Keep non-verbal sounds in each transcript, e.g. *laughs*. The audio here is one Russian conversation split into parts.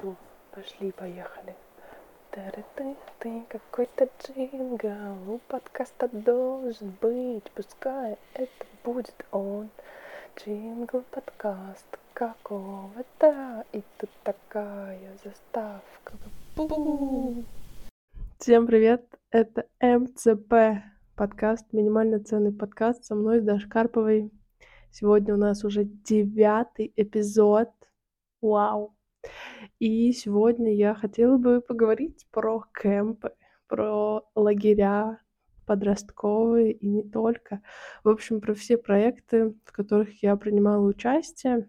Все, пошли, поехали. Ты, ты какой-то джингл, у подкаста должен быть, пускай это будет он. Джингл подкаст какого-то, и тут такая заставка. Бу! Всем привет, это МЦП подкаст, минимально ценный подкаст со мной, Даш Карповой. Сегодня у нас уже девятый эпизод. Вау! И сегодня я хотела бы поговорить про кемпы, про лагеря подростковые и не только. В общем, про все проекты, в которых я принимала участие.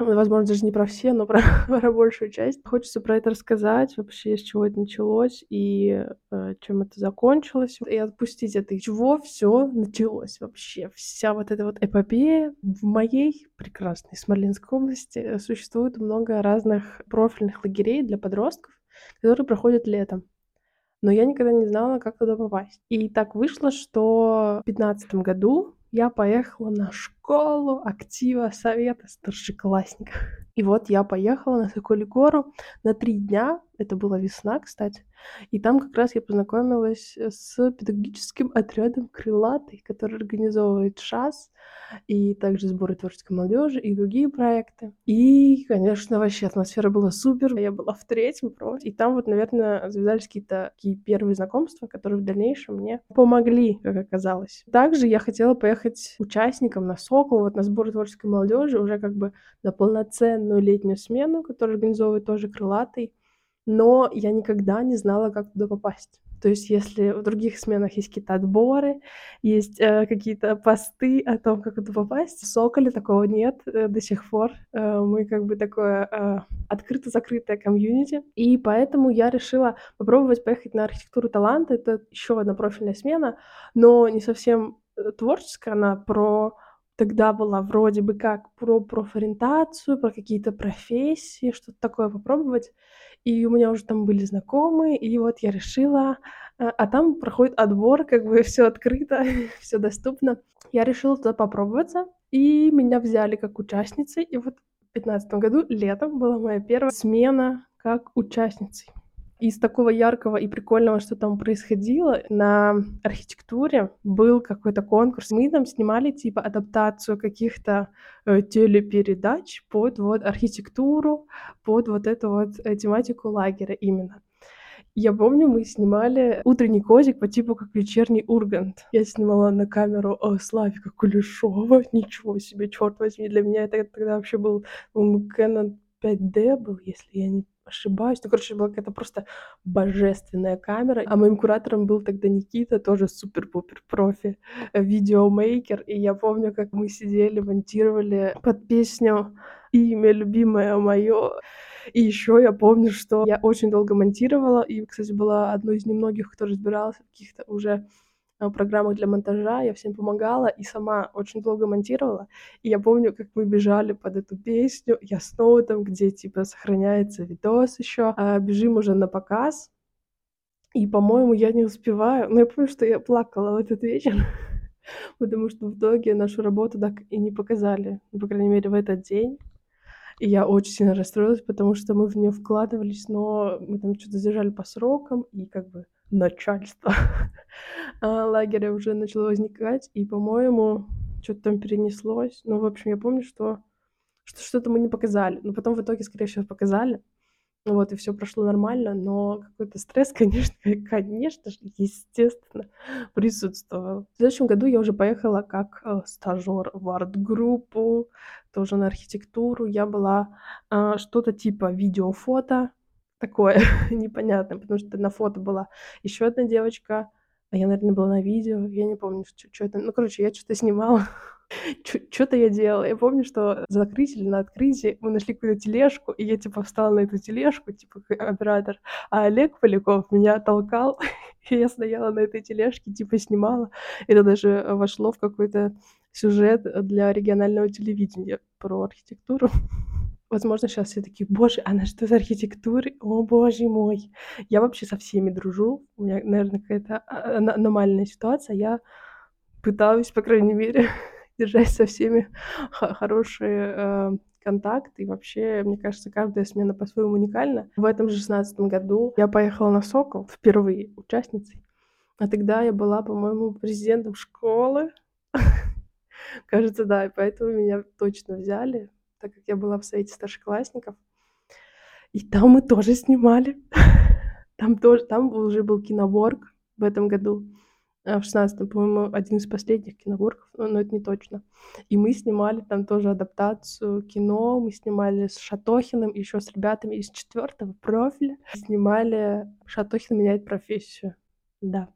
Возможно, даже не про все, но *laughs* про, про большую часть. Хочется про это рассказать, вообще, с чего это началось и э, чем это закончилось. И отпустить это, из чего все началось вообще. Вся вот эта вот эпопея в моей прекрасной Смоленской области существует много разных профильных лагерей для подростков, которые проходят летом но я никогда не знала, как туда попасть. И так вышло, что в 2015 году я поехала на школу актива Совета старшеклассников. И вот я поехала на Соколи гору на три дня. Это была весна, кстати. И там как раз я познакомилась с педагогическим *laughs* отрядом «Крылатый», который организовывает ШАС, и также сборы творческой молодежи и другие проекты. И, конечно, вообще атмосфера была супер. Я была в третьем просто. И там вот, наверное, завязались какие-то такие первые знакомства, которые в дальнейшем мне помогли, как оказалось. Также я хотела поехать участником на Сокол, вот на сборы творческой молодежи, уже как бы на полноценную летнюю смену, которую организовывает тоже Крылатый. Но я никогда не знала, как туда попасть. То есть, если в других сменах есть какие-то отборы, есть э, какие-то посты о том, как туда попасть, в Соколе такого нет э, до сих пор. Э, мы как бы такое э, открыто-закрытое комьюнити. И поэтому я решила попробовать поехать на архитектуру таланта. Это еще одна профильная смена, но не совсем э, творческая, она про тогда была вроде бы как про профориентацию, про какие-то профессии, что-то такое попробовать и у меня уже там были знакомые, и вот я решила, а, а там проходит отбор, как бы *laughs* все открыто, *laughs* все доступно. Я решила туда попробоваться, и меня взяли как участницей, и вот в 2015 году летом была моя первая смена как участницей из такого яркого и прикольного, что там происходило, на архитектуре был какой-то конкурс. Мы там снимали типа адаптацию каких-то э, телепередач под вот архитектуру, под вот эту вот э, тематику лагеря именно. Я помню, мы снимали утренний козик по типу как вечерний Ургант. Я снимала на камеру о, Славика Кулешова. Ничего себе, черт возьми, для меня это тогда вообще был Canon 5D был, если я не ошибаюсь. Ну, короче, была какая-то просто божественная камера. А моим куратором был тогда Никита, тоже супер-пупер профи, э, видеомейкер. И я помню, как мы сидели, монтировали под песню «Имя любимое мое». И еще я помню, что я очень долго монтировала, и, кстати, была одной из немногих, кто разбирался в каких-то уже программах для монтажа, я всем помогала и сама очень долго монтировала. И я помню, как мы бежали под эту песню, я снова там, где типа сохраняется видос еще, а бежим уже на показ. И, по-моему, я не успеваю. Но я помню, что я плакала в этот вечер, *laughs* потому что в итоге нашу работу так и не показали, по крайней мере, в этот день. И я очень сильно расстроилась, потому что мы в нее вкладывались, но мы там что-то задержали по срокам, и как бы начальство *laughs* а, лагеря уже начало возникать, и, по-моему, что-то там перенеслось. Ну, в общем, я помню, что что что-то мы не показали. Но потом в итоге, скорее всего, показали. Вот, и все прошло нормально, но какой-то стресс, *laughs* конечно, конечно же, естественно, присутствовал. В следующем году я уже поехала как э, стажер в арт-группу, тоже на архитектуру. Я была э, что-то типа видеофото, такое *laughs* непонятное, потому что на фото была еще одна девочка, а я, наверное, была на видео, я не помню, что это. Ну, короче, я что-то снимала, *laughs* что-то я делала. Я помню, что за закрытие или на открытии мы нашли какую-то тележку, и я, типа, встала на эту тележку, типа, оператор, а Олег Поляков меня толкал, *laughs* и я стояла на этой тележке, типа, снимала. Это даже вошло в какой-то сюжет для регионального телевидения про архитектуру. Возможно, сейчас все такие, боже, она что за архитектура? О, боже мой. Я вообще со всеми дружу. У меня, наверное, какая-то а, аномальная ситуация. Я пытаюсь, по крайней мере, *laughs* держать со всеми хорошие э, контакт, и вообще, мне кажется, каждая смена по-своему уникальна. В этом же шестнадцатом году я поехала на «Сокол» впервые участницей. А тогда я была, по-моему, президентом школы. *laughs* Кажется, да, и поэтому меня точно взяли, так как я была в совете старшеклассников. И там мы тоже снимали. *laughs* Там тоже, там уже был киноворк в этом году. А в шестнадцатом, по-моему, один из последних киноворков, но, это не точно. И мы снимали там тоже адаптацию кино, мы снимали с Шатохиным, еще с ребятами из четвертого профиля. Снимали «Шатохин меняет профессию». Да,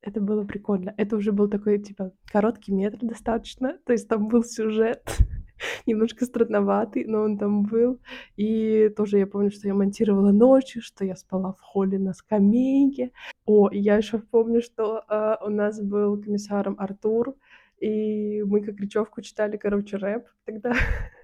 это было прикольно. Это уже был такой, типа, короткий метр достаточно. То есть там был сюжет *laughs* *laughs* немножко странноватый, но он там был. И тоже я помню, что я монтировала ночью, что я спала в холле на скамейке. О, я еще помню, что э, у нас был комиссаром Артур, и мы как речевку читали, короче, рэп тогда. *laughs*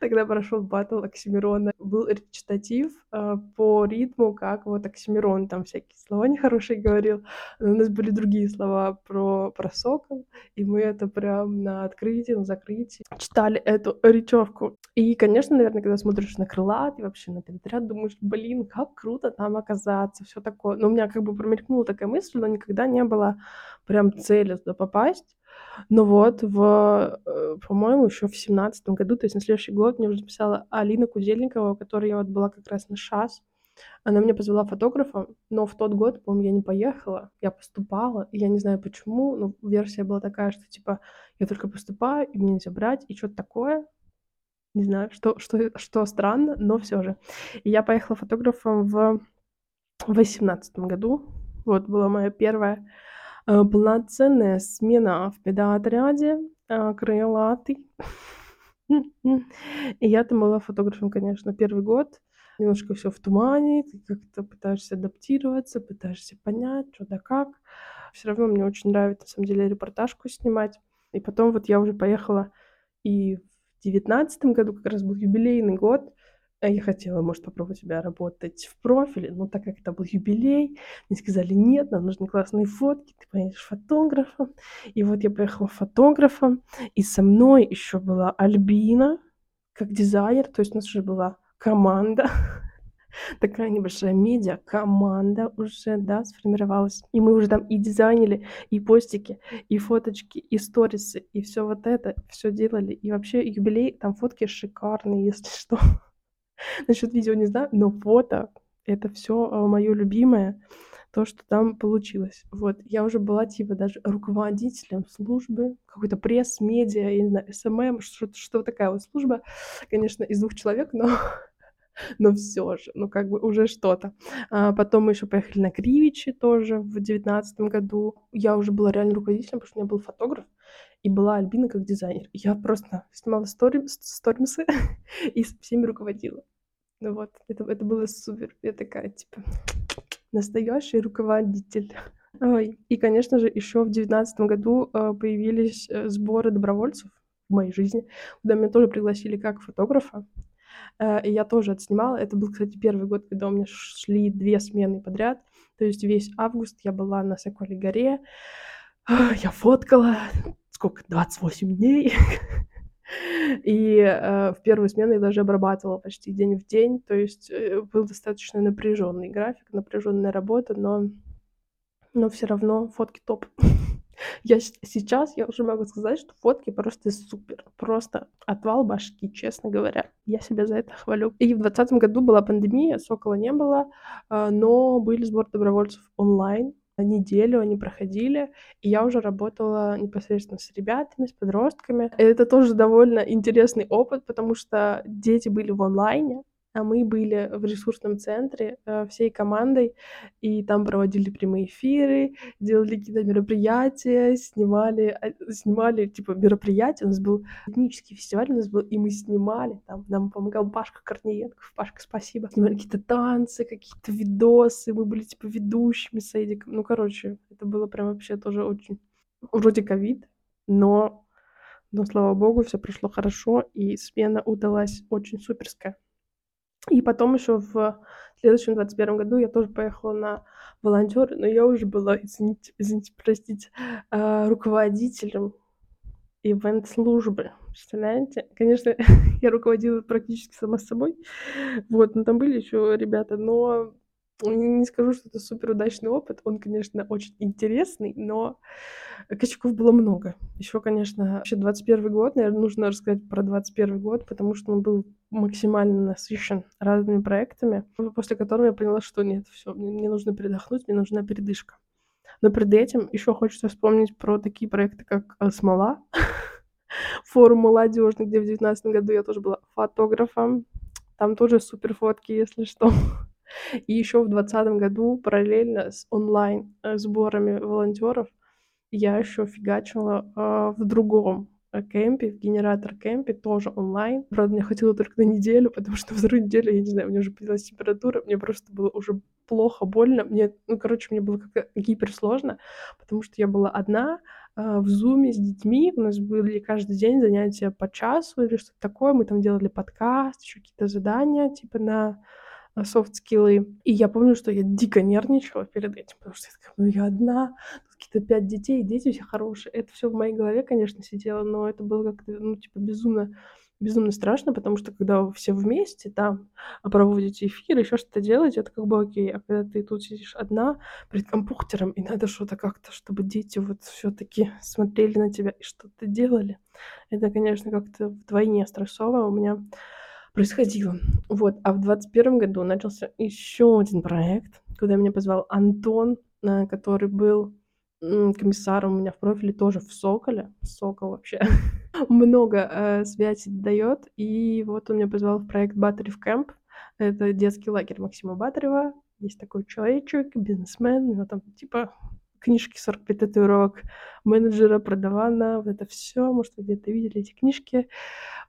Тогда прошел батл Оксимирона. Был речитатив э, по ритму, как вот Оксимирон там всякие слова нехорошие говорил. Но у нас были другие слова про, про сокол, и мы это прям на открытии, на закрытии читали эту речевку. И, конечно, наверное, когда смотришь на крыла, ты вообще на пенотряд думаешь, блин, как круто там оказаться, все такое. Но у меня как бы промелькнула такая мысль, но никогда не было прям цели туда попасть. Ну вот, в, э, по-моему, еще в семнадцатом году, то есть на следующий год, мне уже записала Алина Кудельникова, у которой я вот была как раз на ШАС. Она меня позвала фотографом, но в тот год, по-моему, я не поехала, я поступала, и я не знаю почему, но версия была такая, что типа я только поступаю, и мне нельзя брать, и что-то такое. Не знаю, что, что, что странно, но все же. И я поехала фотографом в восемнадцатом году. Вот была моя первая полноценная смена в педоотряде, э, крылатый. И я там была фотографом, конечно, первый год. Немножко все в тумане, ты как-то пытаешься адаптироваться, пытаешься понять, что да как. Все равно мне очень нравится, на самом деле, репортажку снимать. И потом вот я уже поехала и в девятнадцатом году, как раз был юбилейный год, я хотела, может, попробовать себя работать в профиле, но так как это был юбилей, мне сказали, нет, нам нужны классные фотки, ты поедешь фотографом. И вот я поехала фотографом, и со мной еще была Альбина, как дизайнер, то есть у нас уже была команда, *laughs* такая небольшая медиа, команда уже, да, сформировалась. И мы уже там и дизайнили, и постики, и фоточки, и сторисы, и все вот это, все делали. И вообще юбилей, там фотки шикарные, если *laughs* что. *laughs* Насчет видео не знаю, но фото — это все а, мое любимое, то, что там получилось. Вот, я уже была, типа, даже руководителем службы, какой-то пресс, медиа, я не знаю, SMM, что, что такая вот служба, конечно, из двух человек, но *laughs* но все же, ну как бы уже что-то. А потом мы еще поехали на Кривичи тоже в девятнадцатом году. Я уже была реально руководителем, потому что у меня был фотограф, и была Альбина как дизайнер. Я просто снимала стори, сторисы *laughs* и всеми руководила. Ну вот, это, это было супер. Я такая, типа, настоящий руководитель. *laughs* Ой. И, конечно же, еще в девятнадцатом году э, появились э, сборы добровольцев в моей жизни, куда меня тоже пригласили как фотографа. Э, и я тоже отснимала. Это был, кстати, первый год, когда у меня шли две смены подряд. То есть весь август я была на Соколе горе. Я фоткала, сколько, 28 дней. *laughs* И э, в первую смену я даже обрабатывала почти день в день. То есть э, был достаточно напряженный график, напряженная работа, но, но все равно фотки топ. *laughs* Я сейчас, я уже могу сказать, что фотки просто супер. Просто отвал башки, честно говоря. Я себя за это хвалю. И в двадцатом году была пандемия, Сокола не было, э, но были сборы добровольцев онлайн неделю они проходили, и я уже работала непосредственно с ребятами, с подростками. Это тоже довольно интересный опыт, потому что дети были в онлайне, а мы были в ресурсном центре э, всей командой, и там проводили прямые эфиры, делали какие-то мероприятия, снимали, а, снимали, типа, мероприятия. У нас был этнический фестиваль, у нас был, и мы снимали, там нам помогал Пашка Корниенков. Пашка, спасибо. Снимали какие-то танцы, какие-то видосы, мы были, типа, ведущими с Эдиком. Ну, короче, это было прям вообще тоже очень... Вроде ковид, но но, слава богу, все прошло хорошо, и смена удалась очень суперская. И потом еще в следующем 21 году я тоже поехала на волонтеры, но я уже была, извините, извините, простите, а, руководителем ивент-службы. Представляете? Конечно, *laughs* я руководила практически сама собой. Вот, но там были еще ребята, но не скажу, что это супер удачный опыт. Он, конечно, очень интересный, но косяков было много. Еще, конечно, вообще 21 год, наверное, нужно рассказать про 21 год, потому что он был максимально насыщен разными проектами, после которого я поняла, что нет, все, мне нужно передохнуть, мне нужна передышка. Но перед этим еще хочется вспомнить про такие проекты, как э, «Смола», *laughs* форум молодежный, где в 2019 году я тоже была фотографом. Там тоже супер фотки, если что. И еще в 2020 году параллельно с онлайн э, сборами волонтеров я еще фигачила э, в другом э, кемпе, в генератор кемпе, тоже онлайн. Правда, мне хватило только на неделю, *laughs* потому что вторую неделю, я не знаю, у меня уже поднялась температура, мне просто было уже плохо, больно. Мне, ну, короче, мне было как-то гиперсложно, потому что я была одна, в зуме с детьми. У нас были каждый день занятия по часу или что-то такое. Мы там делали подкаст, еще какие-то задания, типа на софт-скиллы. И я помню, что я дико нервничала перед этим, потому что я такая, ну я одна, какие-то пять детей, дети все хорошие. Это все в моей голове, конечно, сидело, но это было как-то, ну, типа, безумно безумно страшно, потому что когда вы все вместе там проводите эфир, еще что-то делаете, это как бы окей. А когда ты тут сидишь одна перед компьютером, и надо что-то как-то, чтобы дети вот все-таки смотрели на тебя и что-то делали, это, конечно, как-то вдвойне стрессово. У меня происходило. Вот, а в двадцать первом году начался еще один проект, куда меня позвал Антон, э, который был комиссаром у меня в профиле тоже в Соколе. Сокол вообще *laughs* много э, связи дает. И вот он меня позвал в проект Батарев Кэмп. Это детский лагерь Максима Батарева. Есть такой человечек, бизнесмен, у него там типа книжки 45 татуировок менеджера, продавана, вот это все, может, вы где-то видели эти книжки.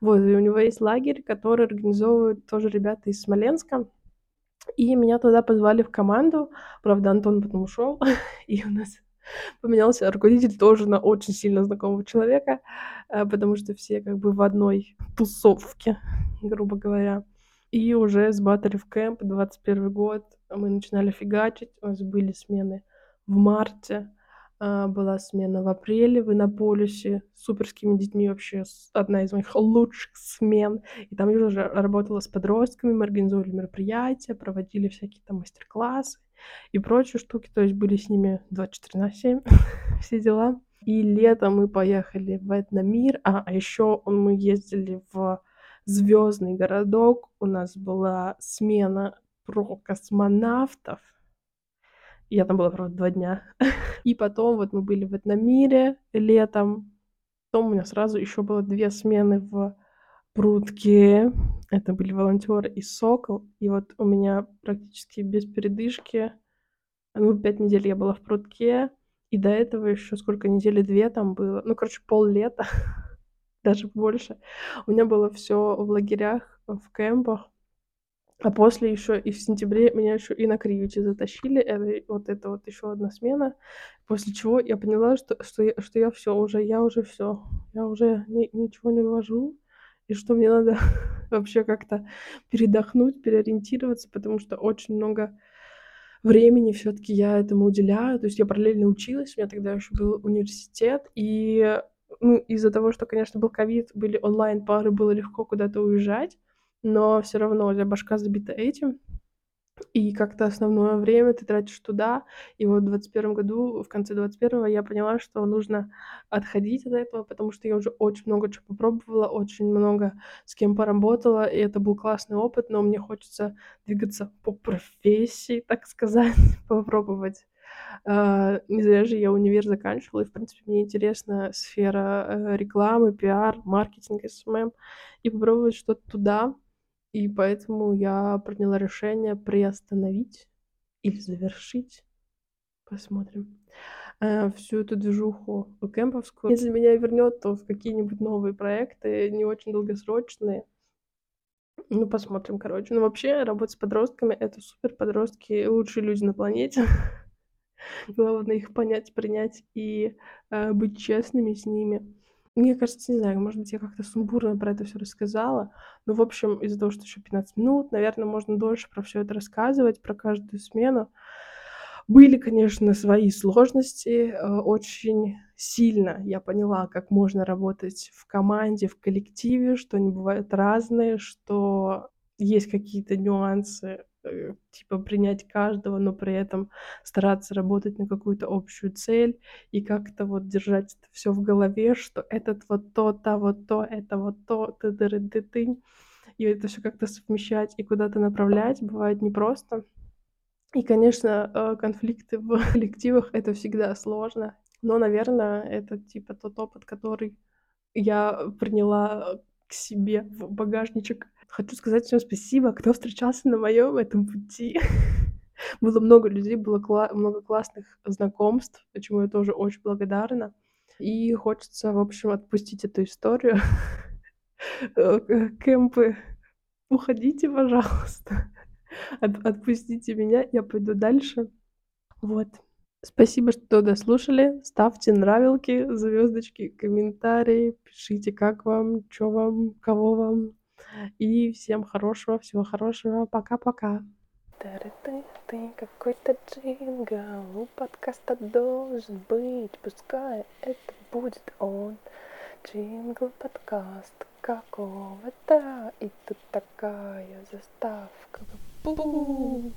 Вот, и у него есть лагерь, который организовывают тоже ребята из Смоленска. И меня туда позвали в команду. Правда, Антон потом ушел, *laughs* и у нас поменялся руководитель тоже на очень сильно знакомого человека, э, потому что все как бы в одной тусовке, грубо говоря. И уже с Battery в Camp 21 год мы начинали фигачить, у нас были смены в марте, а, была смена в апреле в Иннополисе с суперскими детьми вообще одна из моих лучших смен. И там я уже работала с подростками, мы организовывали мероприятия, проводили всякие там мастер-классы и прочие штуки. То есть были с ними 24 на 7, *laughs* все дела. И летом мы поехали в Этномир, а, а еще мы ездили в Звездный городок. У нас была смена про космонавтов. Я там была, правда, два дня. *laughs* И потом вот мы были в Этномире летом. Потом у меня сразу еще было две смены в Прутке. Это были волонтеры и Сокол. И вот у меня практически без передышки, ну, пять недель я была в Прутке. И до этого еще сколько недели две там было. Ну, короче, пол лета, *laughs* даже больше. У меня было все в лагерях, в кемпах. А после еще и в сентябре меня еще и на Кривичи затащили. Это вот это вот еще одна смена. После чего я поняла, что, что, я, что я все уже, я уже все. Я уже ни, ничего не вожу. И что мне надо *laughs* вообще как-то передохнуть, переориентироваться, потому что очень много времени все-таки я этому уделяю. То есть я параллельно училась, у меня тогда еще был университет, и ну, из-за того, что, конечно, был ковид, были онлайн-пары, было легко куда-то уезжать но все равно у тебя башка забита этим, и как-то основное время ты тратишь туда. И вот в 21 году, в конце 21 я поняла, что нужно отходить от этого, потому что я уже очень много чего попробовала, очень много с кем поработала, и это был классный опыт, но мне хочется двигаться по профессии, так сказать, *laughs* попробовать. Uh, не зря же я универ заканчивала, и, в принципе, мне интересна сфера uh, рекламы, пиар, маркетинг, SMM, и попробовать что-то туда, и поэтому я приняла решение приостановить или завершить, посмотрим, э, всю эту движуху кемповскую. Если меня вернет, то в какие-нибудь новые проекты, не очень долгосрочные. Ну, посмотрим, короче. Ну, вообще, работать с подростками — это супер. Подростки — лучшие люди на планете. *laughs* Главное их понять, принять и э, быть честными с ними. Мне кажется, не знаю, может быть, я как-то сумбурно про это все рассказала. Но, в общем, из-за того, что еще 15 минут, наверное, можно дольше про все это рассказывать, про каждую смену. Были, конечно, свои сложности, э, очень сильно я поняла, как можно работать в команде, в коллективе, что они бывают разные, что есть какие-то нюансы, типа принять каждого, но при этом стараться работать на какую-то общую цель и как-то вот держать это все в голове, что этот вот то, та вот то, это вот то, ты дыры ты ты и это все как-то совмещать и куда-то направлять бывает непросто. И, конечно, э, конфликты в *laughs* коллективах — это всегда сложно, но, наверное, это типа тот опыт, который я приняла к себе в багажничек. Хочу сказать всем спасибо, кто встречался на моем этом пути. *laughs* Было много людей, было кла много классных знакомств, почему я тоже очень благодарна. И хочется, в общем, отпустить эту историю. *laughs* Э, кемпы, уходите, пожалуйста. *laughs* От отпустите меня, я пойду дальше. Вот. Спасибо, что дослушали. Ставьте нравилки, звездочки, комментарии, пишите, как вам, что вам, кого вам. И всем хорошего, всего хорошего. Пока-пока. Ты, какой-то джингл у подкаста должен быть, пускай это будет он. Джингл подкаст какого-то, и тут такая заставка. Бу-бу.